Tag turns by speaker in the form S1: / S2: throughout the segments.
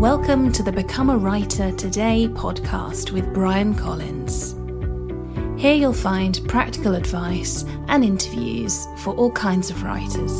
S1: Welcome to the Become a Writer Today podcast with Bryan Collins. Here you'll find practical advice and interviews for all kinds of writers.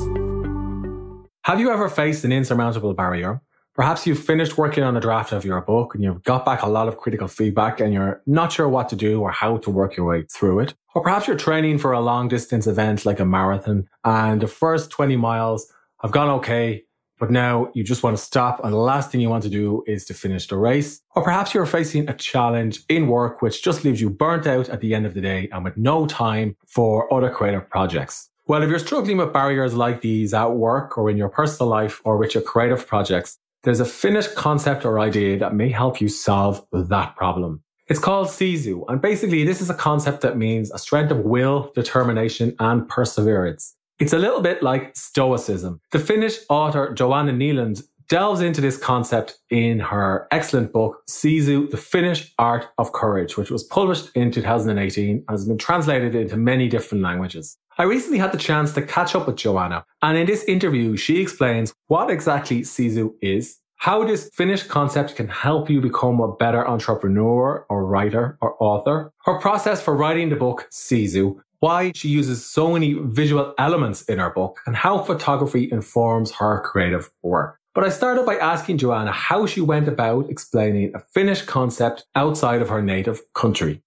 S2: Have you ever faced an insurmountable barrier? Perhaps you've finished working on a draft of your book and you've got back a lot of critical feedback and you're not sure what to do or how to work your way through it. Or perhaps you're training for a long distance event like a marathon and the first 20 miles have gone okay, but now you just want to stop and the last thing you want to do is to finish the race. Or perhaps you're facing a challenge in work which just leaves you burnt out at the end of the day and with no time for other creative projects. Well, if you're struggling with barriers like these at work or in your personal life or with your creative projects, there's a finished concept or idea that may help you solve that problem. It's called Sisu, and basically this is a concept that means a strength of will, determination, and perseverance. It's a little bit like Stoicism. The Finnish author Joanna Nylund delves into this concept in her excellent book, Sisu, The Finnish Art of Courage, which was published in 2018 and has been translated into many different languages. I recently had the chance to catch up with Joanna, and in this interview, she explains what exactly Sisu is, how this Finnish concept can help you become a better entrepreneur or writer or author, her process for writing the book Sisu, why she uses so many visual elements in her book, and how photography informs her creative work. But I started by asking Joanna how she went about explaining a Finnish concept outside of her native country.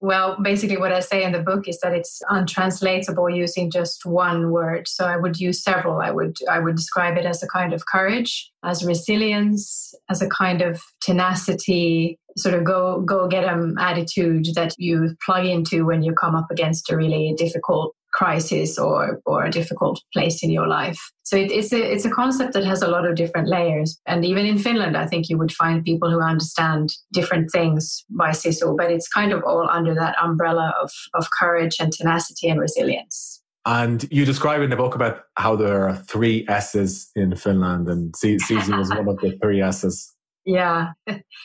S3: Well, basically, what I say in the book is that it's untranslatable using just one word. So I would use several. I would I would describe it as a kind of courage, as resilience, as a kind of tenacity, sort of go go get 'em attitude that you plug into when you come up against a really difficult crisis or or a difficult place in your life. So it, it's a it's a concept that has a lot of different layers. And even in Finland, I think you would find people who understand different things by Sisu, but it's kind of all under that umbrella of of courage and tenacity and resilience.
S2: And you describe in the book about how there are three S's in Finland, and Sisu was one of the three S's.
S3: Yeah.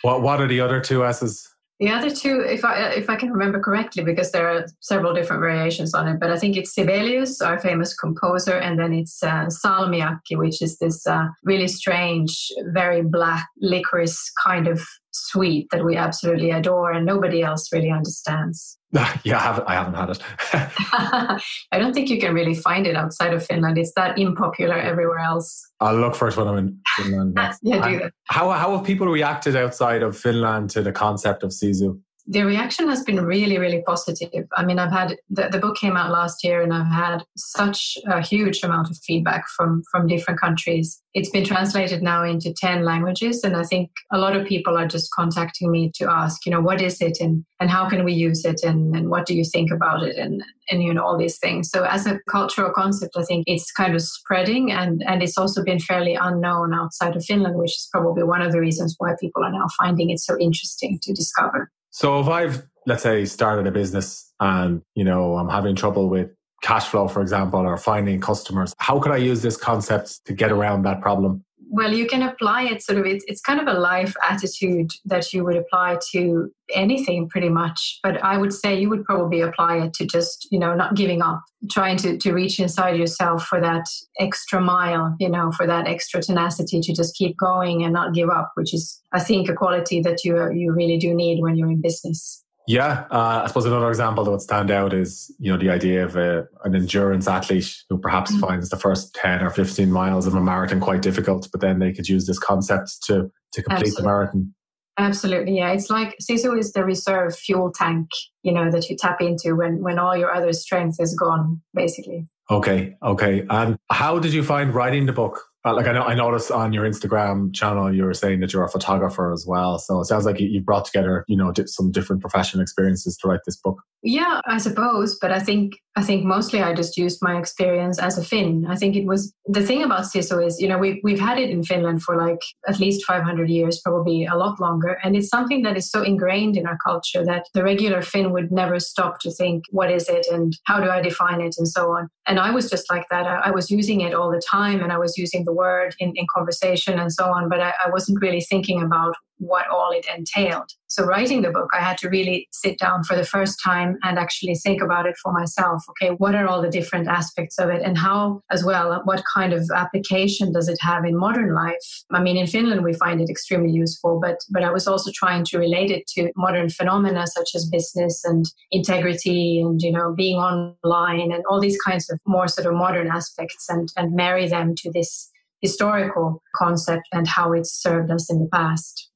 S2: what What are the other two S's?
S3: The other two, if I if I can remember correctly, because there are several different variations on it, but I think it's Sibelius, our famous composer, and then it's uh, Salmiakki, which is this uh, really strange, very black licorice kind of sweet that we absolutely adore, and nobody else really understands.
S2: yeah, I haven't, I haven't had it.
S3: I don't think you can really find it outside of Finland. It's that unpopular everywhere else.
S2: I'll look for it when I'm in Finland.
S3: yeah, do that.
S2: How, how have people reacted outside of Finland to the concept of Sisu?
S3: The reaction has been really, really positive. I mean, I've had the, the, book came out last year, and I've had such a huge amount of feedback from from different countries. It's been translated now into ten languages, and I think a lot of people are just contacting me to ask, you know, what is it, and and how can we use it, and and what do you think about it, and and you know all these things. So as a cultural concept, I think it's kind of spreading, and and it's also been fairly unknown outside of Finland, which is probably one of the reasons why people are now finding it so interesting to discover.
S2: So if I've, let's say, started a business and, you know, I'm having trouble with cash flow, for example, or finding customers, how could I use this concept to get around that problem?
S3: Well you can apply it sort of it's, it's kind of a life attitude that you would apply to anything pretty much. But i would say you would probably apply it to just you know not giving up trying to, to reach inside yourself for that extra mile you know for that extra tenacity to just keep going and not give up which is i think a quality that you you really do need when you're in business
S2: yeah, uh, I suppose another example that would stand out is you know the idea of a, an endurance athlete who perhaps mm-hmm. finds the first ten or fifteen miles of a marathon quite difficult, but then they could use this concept to to complete Absolutely. the marathon.
S3: Absolutely, yeah. It's like Sisu is the reserve fuel tank, you know, that you tap into when when all your other strength is gone, basically.
S2: Okay, okay. And how did you find writing the book? Uh, like I know, I noticed on your Instagram channel you were saying that you're a photographer as well. So it sounds like you, brought together, you know, some different professional experiences to write this book.
S3: Yeah, I suppose, but I think I think mostly I just used my experience as a Finn. I think it was the thing about Sisu is, you know, we we've had it in Finland for like at least 500 years, probably a lot longer, and it's something that is so ingrained in our culture that the regular Finn would never stop to think, what is it and how do I define it and so on. And I was just like that. I, I was using it all the time, and I was using the word in, in conversation and so on, but I, I wasn't really thinking about what all it entailed. So, writing the book, I had to really sit down for the first time and actually think about it for myself. Okay, what are all the different aspects of it, and how, as well, what kind of application does it have in modern life? I mean, in Finland, we find it extremely useful, but but I was also trying to relate it to modern phenomena such as business and integrity and you know being online and all these kinds of more sort of modern aspects and and marry them to this historical concept and how it's served us in the past.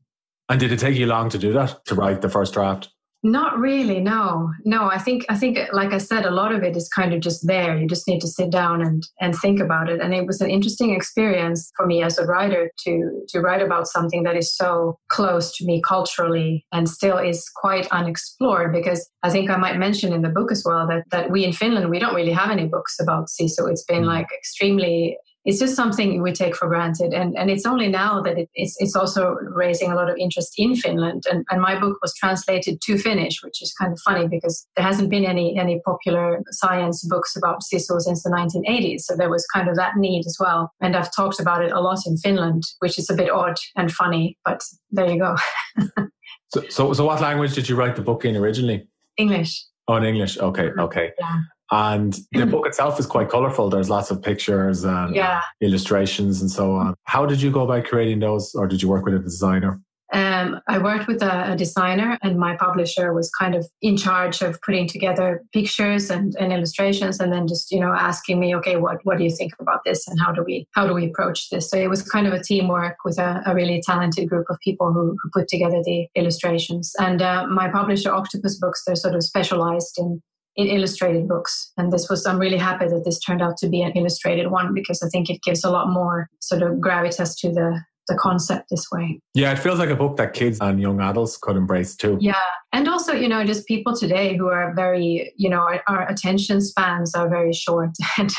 S2: And did it take you long to do that, to write the first draft?
S3: Not really, no. No, I think I think like I said, a lot of it is kind of just there. You just need to sit down and and think about it. And it was an interesting experience for me as a writer to to write about something that is so close to me culturally and still is quite unexplored because I think I might mention in the book as well that that we in Finland we don't really have any books about Sisu. It's been mm. like extremely it's just something we take for granted. And, and it's only now that it, it's, it's also raising a lot of interest in Finland. And, and my book was translated to Finnish, which is kind of funny because there hasn't been any, any popular science books about Sisu since the 1980s. So there was kind of that need as well. And I've talked about it a lot in Finland, which is a bit odd and funny, but there you go.
S2: so, so, so what language did you write the book in originally?
S3: English.
S2: Oh, in English. Okay, mm-hmm. okay. Yeah. And the book itself is quite colorful. There's lots of pictures and yeah. illustrations and so on. How did you go about creating those, or did you work with a designer?
S3: Um, I worked with a, a, designer, and my publisher was kind of in charge of putting together pictures and, and, illustrations, and then just you know asking me, okay, what what do you think about this, and how do we how do we approach this? So it was kind of a teamwork with a, a really talented group of people who, who put together the illustrations. And uh, my publisher, Octopus Books, they're sort of specialized in in illustrated books. And this was, I'm really happy that this turned out to be an illustrated one because I think it gives a lot more sort of gravitas to the the concept this way.
S2: Yeah, it feels like a book that kids and young adults could embrace too.
S3: Yeah. And also, you know, just people today who are very, you know, our, our attention spans are very short. And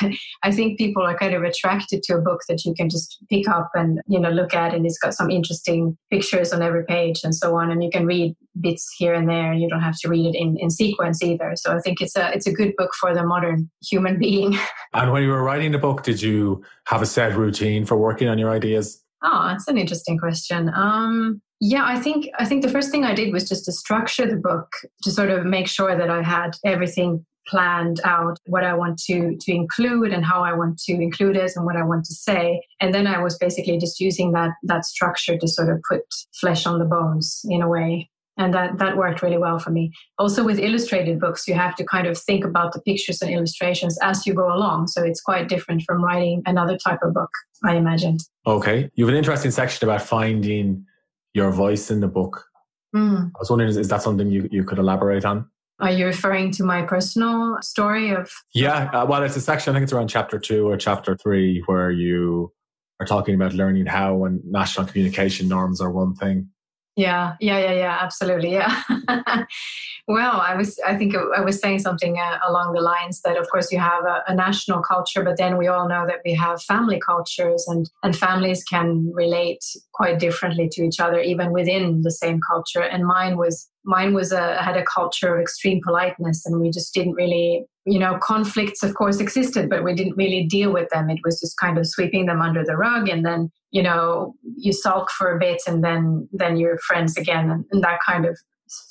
S3: I think people are kind of attracted to a book that you can just pick up and, you know, look at. And it's got some interesting pictures on every page and so on. And you can read bits here and there. And you don't have to read it in, in sequence either. So I think it's a it's a good book for the modern human being.
S2: and when you were writing the book, did you have a set routine for working on your ideas?
S3: Oh, that's an interesting question. Um, yeah, I think I think the first thing I did was just to structure the book to sort of make sure that I had everything planned out what I want to to include and how I want to include it and what I want to say. And then I was basically just using that that structure to sort of put flesh on the bones in a way and that that worked really well for me. Also with illustrated books you have to kind of think about the pictures and illustrations as you go along. So it's quite different from writing another type of book i imagine
S2: okay. You have an interesting section about finding your voice in the book. Mm. i was wondering is, is, that something you, you could elaborate on?
S3: Are you referring to my personal story of?
S2: Yeah uh, well it's a section i think it's around chapter two or chapter three where you are talking about learning how and national communication norms are one thing
S3: yeah, yeah, yeah, yeah, absolutely. Yeah. well, I was, I think I was saying something uh, along the lines that, of course, you have a, a, national culture, but then we all know that we have family cultures, and and families can relate quite differently to each other, even within the same culture. And mine was mine was a had a culture of extreme politeness, and we just didn't really you know conflicts of course existed but we didn't really deal with them. It was just kind of sweeping them under the rug and then you know you sulk for a bit and then then you're friends again and, and that kind of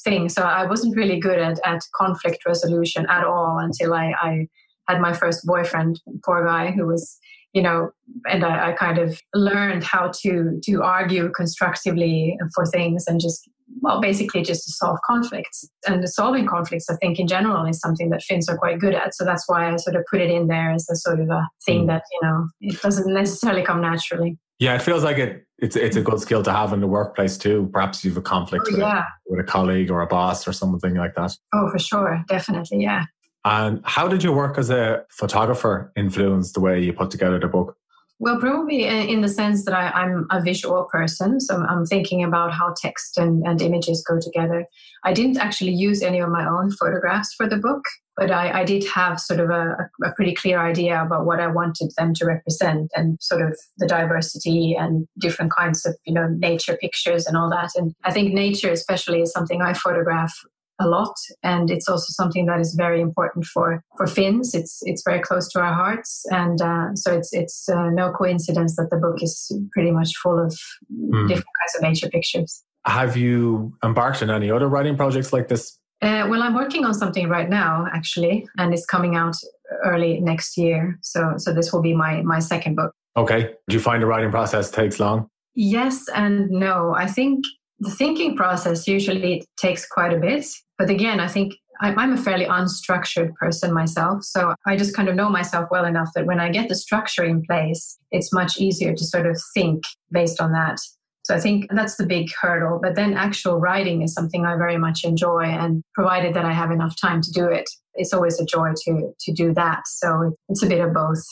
S3: thing. So i wasn't really good at, at conflict resolution at all until I, I had my first boyfriend poor guy who was you know and I, I kind of learned how to to argue constructively for things and just well, basically just to solve conflicts. And solving conflicts, I think, in general, is something that Finns are quite good at. So that's why I sort of put it in there as a sort of a thing mm. that, you know, it doesn't necessarily come naturally.
S2: Yeah, it feels like it. It's it's a good skill to have in the workplace too. Perhaps you have a conflict oh, yeah. with, with a colleague or a boss or something like that.
S3: Oh, for sure, definitely, yeah.
S2: And how did your work as a photographer influence the way you put together the book?
S3: Well, probably in the sense that I, am a visual person. So I'm thinking about how text and, and images go together. I didn't actually use any of my own photographs for the book, but I, I did have sort of a, a, pretty clear idea about what I wanted them to represent and sort of the diversity and different kinds of, you know, nature pictures and all that. And I think nature, especially, is something I photograph a lot and it's also something that is very important for for Finns it's it's very close to our hearts and uh, so it's it's uh, no coincidence that the book is pretty much full of mm. different kinds of nature pictures
S2: have you embarked on any other writing projects like this?
S3: Uh, well, I'm working on something right now, actually, and it's coming out early next year. So, so this will be my my second book.
S2: Okay. Do you find the writing process takes long?
S3: Yes and no. I think the thinking process usually takes quite a bit, but again, I think I'm a fairly unstructured person myself. So I just kind of know myself well enough that when I get the structure in place, it's much easier to sort of think based on that. So I think that's the big hurdle. But then actual writing is something I very much enjoy. And provided that I have enough time to do it, it's always a joy to, to do that. So it's a bit of both.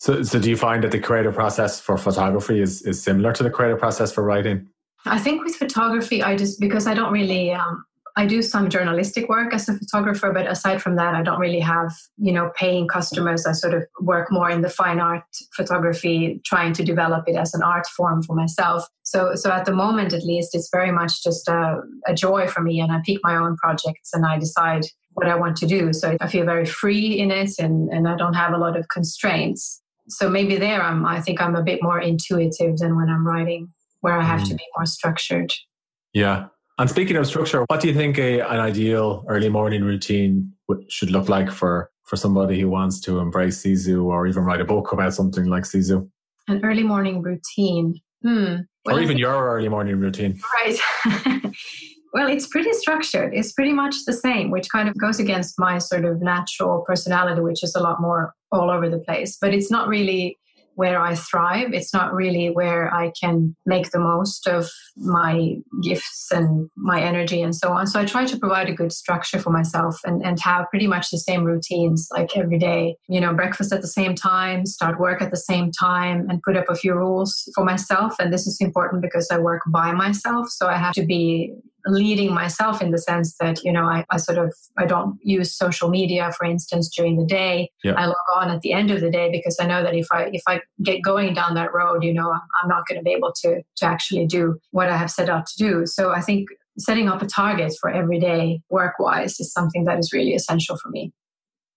S2: So, so do you find that the creative process for photography is, is similar to the creative process for writing?
S3: I think with photography, I just, because I don't really, um, I do some journalistic work as a photographer, but aside from that, I don't really have, you know, paying customers. I sort of work more in the fine art photography, trying to develop it as an art form for myself. So, so at the moment, at least, it's very much just a, a joy for me, and I pick my own projects and I decide what I want to do. So I feel very free in it, and and I don't have a lot of constraints. So maybe there, I'm. I think I'm a bit more intuitive than when I'm writing, where I have mm. to be more structured.
S2: Yeah, and speaking of structure, what do you think a, an ideal early morning routine should look like for, for somebody who wants to embrace Sisu or even write a book about something like Sisu?
S3: An early morning routine. Hmm.
S2: Well, or even your early morning routine.
S3: Right. well, it's pretty structured. It's pretty much the same, which kind of goes against my sort of natural personality, which is a lot more all over the place. But it's not really where I thrive. It's not really where I can make the most of my gifts and my energy and so on. So I try to provide a good structure for myself and, and have pretty much the same routines like every day. You know, breakfast at the same time, start work at the same time, and put up a few rules for myself. And this is important because I work by myself. So I have to be leading myself in the sense that you know I, I, sort of i don't use social media for instance during the day yeah. i log on at the end of the day because i know that if i if i get going down that road you know i'm not going to be able to to actually do what i have set out to do so i think setting up a target for every day work wise is something that is really essential for me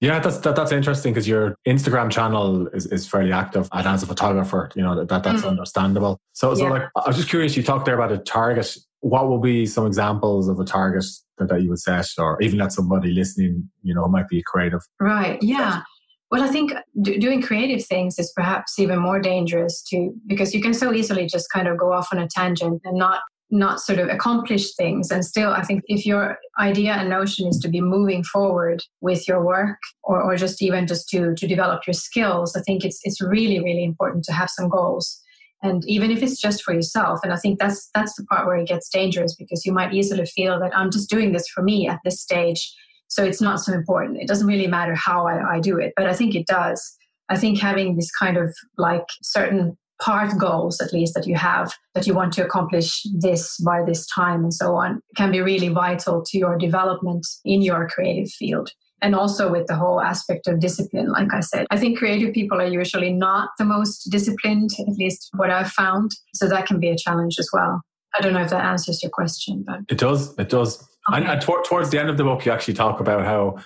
S2: yeah, that's that, that's interesting because your Instagram channel is, is fairly active and as a photographer, you know, that, that that's mm. understandable. So, so yeah. like, I was just curious, you talked there about a target what will be some examples of a target that, that you would set or even that somebody listening you know might be creative
S3: right yeah. Well i think do, doing creative things is perhaps even more dangerous too because you can so easily just kind of go off on a tangent and not not sort of accomplish things. And still i think if your idea and notion is to be moving forward with your work or, or just even just to to develop your skills i think it's it's really really important to have some goals and even if it's just for yourself and i think that's that's the part where it gets dangerous because you might easily feel that i'm just doing this for me at this stage so it's not so important. It doesn't really matter how I, I do it. But i think it does. I think having this kind of like certain part goals at least that you have that you want to accomplish this by this time and so on can be really vital to your development in your creative field and also with the whole aspect of discipline like i said i think creative people are usually not the most disciplined at least what i've found so that can be a challenge as well i don't know if that answers your question but
S2: it does it does okay. and, and towards the end of the book you actually talk about how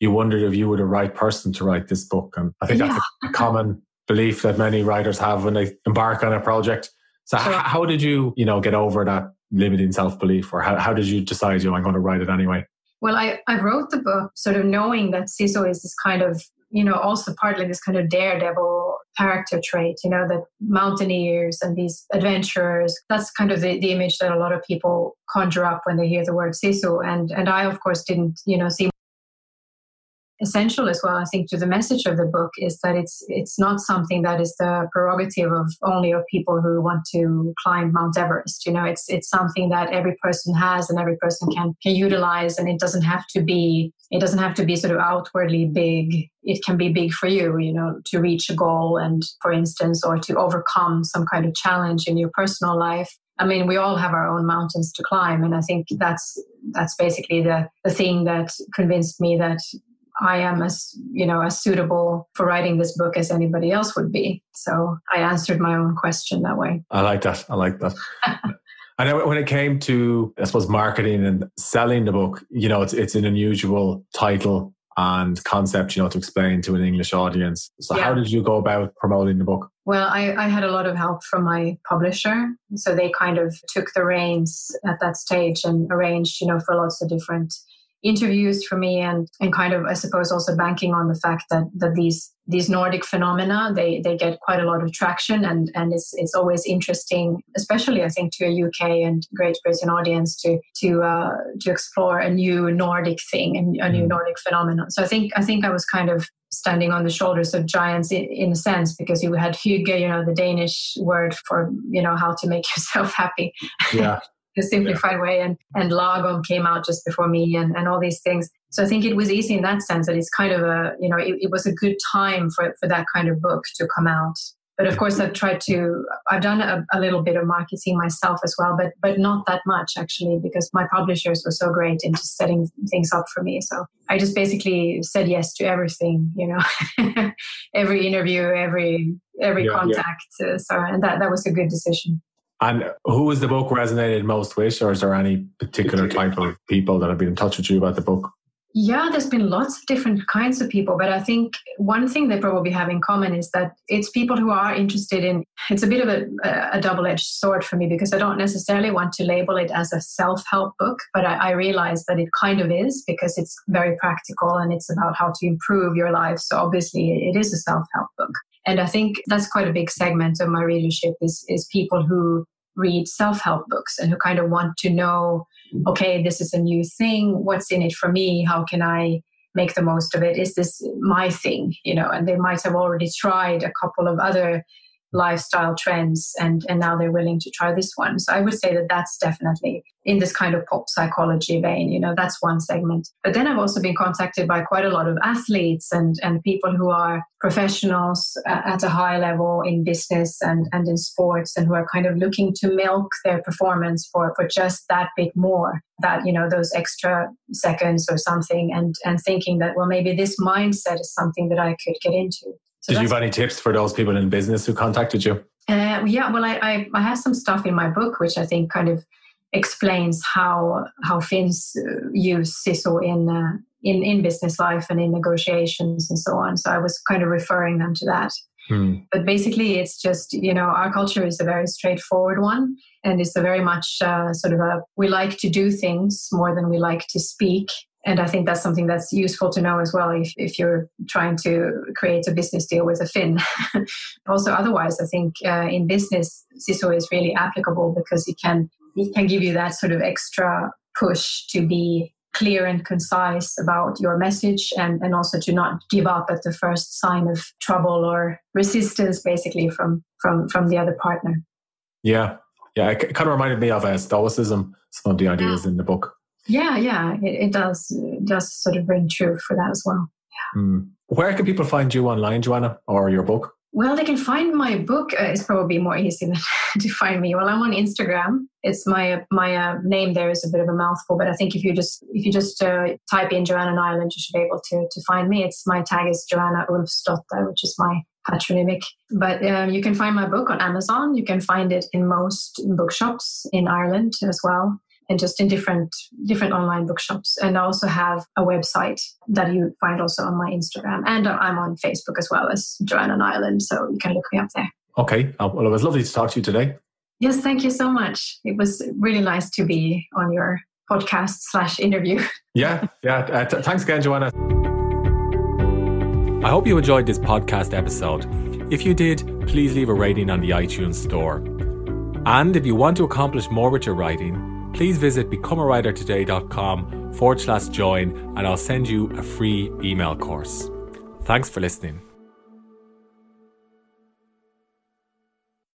S2: you wondered if you were the right person to write this book and i think yeah. that's a, common belief that many writers have when they embark on a project so sure. how did you you know get over that limiting self-belief or how, how did you decide you know i'm going to write it anyway
S3: well, I, I wrote the book sort of knowing that Sisu is this kind of, you know, also partly this kind of daredevil character trait, you know, that mountaineers and these adventurers, that's kind of the, the image that a lot of people conjure up when they hear the word Sisu. And, and I, of course, didn't, you know, see essential as well i think to the message of the book is that it's it's not something that is the prerogative of only of people who want to climb mount everest you know? It's it's something that every person has and every person can can utilize and it doesn't have to be it doesn't have to be sort of outwardly big. It can be big for you you know to reach a goal and for instance or to overcome some kind of challenge in your personal life. I mean, we all have our own mountains to climb, and I think that's that's basically the the thing that convinced me that I am as you know as suitable for writing this book as anybody else would be. So I answered my own question that way.
S2: I like that. I like that. Know when it came to, I suppose, marketing and selling the book, you know, it's it's an unusual title. and concept, you know, to explain to an English audience. So yeah. how did you go about promoting the book?
S3: Well, I, I, had a lot of help from my publisher. So they kind of took the reins at that stage and arranged, you know, for lots of different interviews for me and and kind of I suppose also banking on the fact that that these these Nordic phenomena they they get quite a lot of traction and and it's it's always interesting, especially I think to a UK and Great Britain audience to to uh, to explore a new Nordic thing and a new mm. Nordic phenomenon. So I think I think I was kind of standing on the shoulders of giants in, in a sense because you had hygge, you know, the Danish word for you know how to make yourself happy.
S2: Yeah.
S3: The simplified yeah. way and and lagom came out just before me and and all these things so i think it was easy in that sense that it's kind of a you know it, it was a good time for for that kind of book to come out but of course i've tried to i've done a, a, little bit of marketing myself as well but but not that much actually because my publishers were so great in just setting things up for me so i just basically said yes to everything you know every interview every every yeah, contact yeah. Uh, so and that that was a good decision
S2: and who has the book resonated most with, or is there any particular type of people that have been in touch with you about the book?
S3: Yeah, there's been lots of different kinds of people, but I think one thing they probably have in common is that it's people who are interested in. It's a bit of a, a double edged sword for me because I don't necessarily want to label it as a self help book, but I, I realize that it kind of is because it's very practical and it's about how to improve your life. So obviously, it is a self help book. And I think that's quite a big segment of my readership is, is people who read self-help books and who kind of want to know, okay, this is a new thing. What's in it for me? How can I make the most of it? Is this my thing? You know, and they might have already tried a couple of other lifestyle trends and and now they're willing to try this one. So i would say that that's definitely in this kind of pop psychology vein you know that's one segment. But then i've also been contacted by quite a lot of athletes and and people who are professionals uh, at a high level in business and and in sports and who are kind of looking to milk their performance for for just that bit more that you know those extra seconds or something and and thinking that well maybe this mindset is something that i could get into
S2: so Did you have any tips for those people in business who contacted you?
S3: Uh, yeah, well, I, I, I have some stuff in my book which I think kind of explains how how Finns uh, use Sisu in uh, in in business life and in negotiations and so on. So I was kind of referring them to that. Hmm. But basically, it's just you know our culture is a very straightforward one, and it's a very much uh, sort of a we like to do things more than we like to speak, and I think that's something that's useful to know as well if, if you're trying to create a business deal with a Finn. also, otherwise, I think uh, in business, Sisu is really applicable because it can it can give you that sort of extra push to be clear and concise about your message and, and also to not give up at the first sign of trouble or resistance basically from from from the other partner.
S2: Yeah. Yeah, it kind of reminded me of uh, Stoicism, some of the ideas yeah. in the book.
S3: Yeah, yeah, it, it does it does sort of ring true for that as well.
S2: Yeah. Mm. Where can people find you online, Joanna, or your book?
S3: Well, they can find my book. Uh, it's probably more easy to find me. Well, I'm on Instagram. It's my my uh, name there is a bit of a mouthful, but I think if you just if you just uh, type in Joanna Nylund, you should be able to to find me. It's my tag is Joanna Ulfsdotter, which is my patronymic. But um, you can find my book on Amazon. You can find it in most bookshops in Ireland as well and just in different different online bookshops. And I also have a website that you find also on my Instagram, and I'm on Facebook as well as Joanna Nylund, so you can look me up there.
S2: Okay, uh, well, it was lovely to talk to you today.
S3: Yes, thank you so much. It was really nice to be on your podcast slash interview.
S2: Yeah, yeah. Uh, t- thanks again, Joanna. I hope you enjoyed this podcast episode. If you did, please leave a rating on the iTunes store. And if you want to accomplish more with your writing, please visit becomeawritertoday.com forward slash join and I'll send you a free email course. Thanks for listening.